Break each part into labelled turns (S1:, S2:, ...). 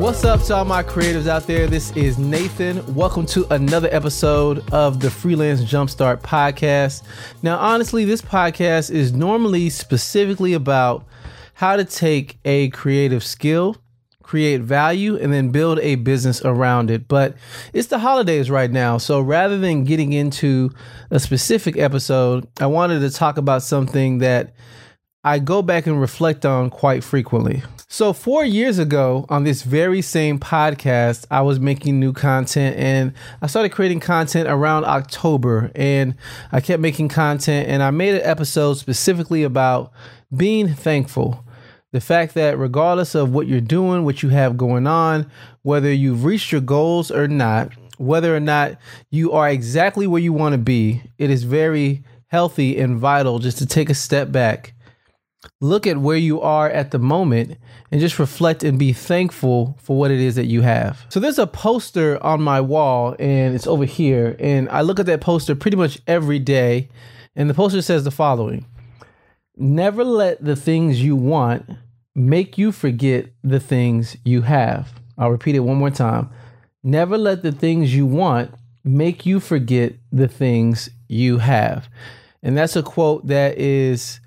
S1: What's up to all my creatives out there? This is Nathan. Welcome to another episode of the Freelance Jumpstart podcast. Now, honestly, this podcast is normally specifically about how to take a creative skill, create value, and then build a business around it. But it's the holidays right now. So rather than getting into a specific episode, I wanted to talk about something that I go back and reflect on quite frequently. So, four years ago, on this very same podcast, I was making new content and I started creating content around October. And I kept making content and I made an episode specifically about being thankful. The fact that regardless of what you're doing, what you have going on, whether you've reached your goals or not, whether or not you are exactly where you want to be, it is very healthy and vital just to take a step back look at where you are at the moment and just reflect and be thankful for what it is that you have. So there's a poster on my wall and it's over here and I look at that poster pretty much every day and the poster says the following. Never let the things you want make you forget the things you have. I'll repeat it one more time. Never let the things you want make you forget the things you have. And that's a quote that is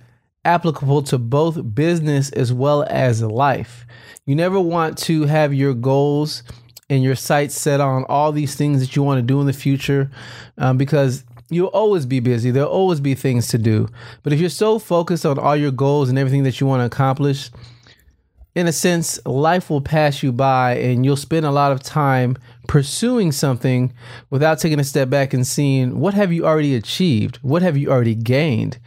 S1: applicable to both business as well as life. You never want to have your goals and your sights set on all these things that you want to do in the future um, because you'll always be busy. There'll always be things to do. But if you're so focused on all your goals and everything that you want to accomplish, in a sense, life will pass you by and you'll spend a lot of time pursuing something without taking a step back and seeing what have you already achieved? What have you already gained?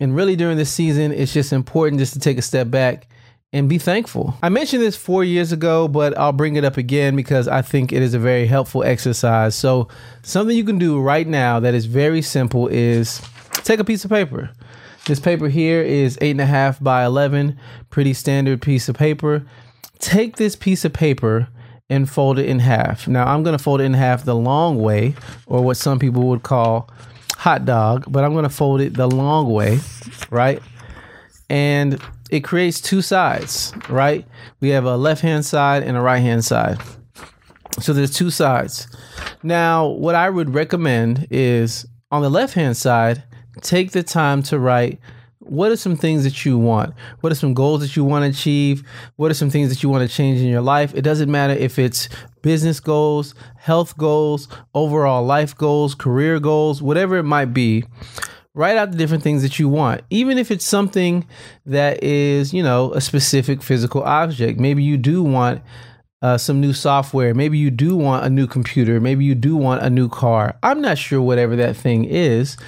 S1: And really, during this season, it's just important just to take a step back and be thankful. I mentioned this four years ago, but I'll bring it up again because I think it is a very helpful exercise. So, something you can do right now that is very simple is take a piece of paper. This paper here is eight and a half by 11, pretty standard piece of paper. Take this piece of paper and fold it in half. Now, I'm going to fold it in half the long way, or what some people would call hot dog, but I'm going to fold it the long way, right? And it creates two sides, right? We have a left hand side and a right hand side. So there's two sides. Now, what I would recommend is on the left hand side, take the time to write what are some things that you want? What are some goals that you want to achieve? What are some things that you want to change in your life? It doesn't matter if it's business goals, health goals, overall life goals, career goals, whatever it might be. Write out the different things that you want, even if it's something that is, you know, a specific physical object. Maybe you do want uh, some new software. Maybe you do want a new computer. Maybe you do want a new car. I'm not sure whatever that thing is,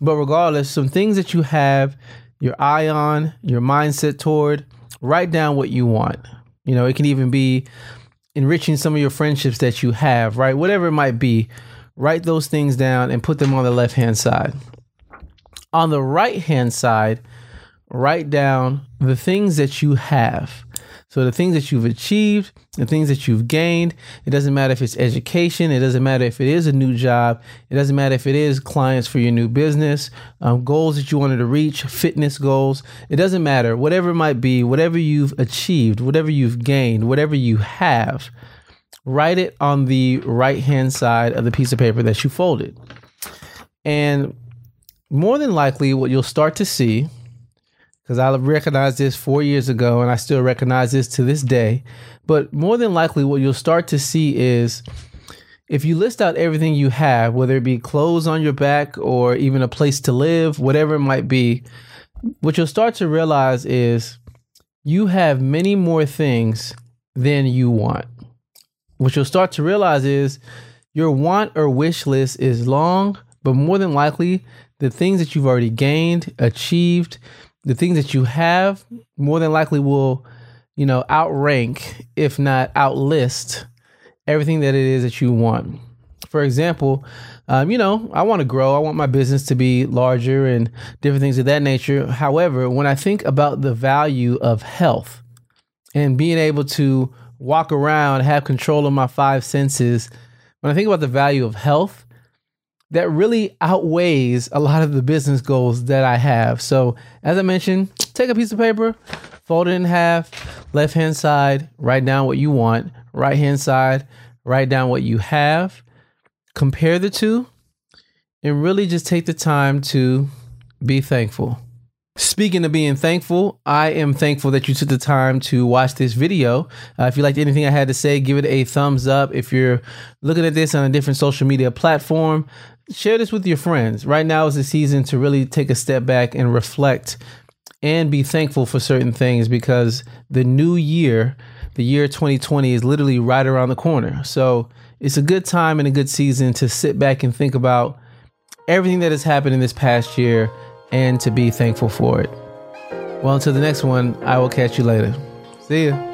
S1: but regardless, some things that you have your eye on, your mindset toward, write down what you want. You know, it can even be enriching some of your friendships that you have, right? Whatever it might be, write those things down and put them on the left hand side. On the right hand side, write down the things that you have. So the things that you've achieved, the things that you've gained, it doesn't matter if it's education, it doesn't matter if it is a new job, it doesn't matter if it is clients for your new business, um, goals that you wanted to reach, fitness goals, it doesn't matter. Whatever it might be, whatever you've achieved, whatever you've gained, whatever you have, write it on the right hand side of the piece of paper that you folded. And more than likely, what you'll start to see because I recognized this four years ago and I still recognize this to this day. But more than likely, what you'll start to see is if you list out everything you have, whether it be clothes on your back or even a place to live, whatever it might be, what you'll start to realize is you have many more things than you want. What you'll start to realize is your want or wish list is long, but more than likely, the things that you've already gained, achieved, the things that you have more than likely will, you know, outrank, if not outlist, everything that it is that you want. For example, um, you know, I want to grow. I want my business to be larger and different things of that nature. However, when I think about the value of health and being able to walk around, have control of my five senses, when I think about the value of health, that really outweighs a lot of the business goals that I have. So, as I mentioned, take a piece of paper, fold it in half, left hand side, write down what you want, right hand side, write down what you have, compare the two, and really just take the time to be thankful. Speaking of being thankful, I am thankful that you took the time to watch this video. Uh, if you liked anything I had to say, give it a thumbs up. If you're looking at this on a different social media platform, share this with your friends. Right now is the season to really take a step back and reflect and be thankful for certain things because the new year, the year 2020, is literally right around the corner. So it's a good time and a good season to sit back and think about everything that has happened in this past year and to be thankful for it. Well, until the next one, I will catch you later. See ya.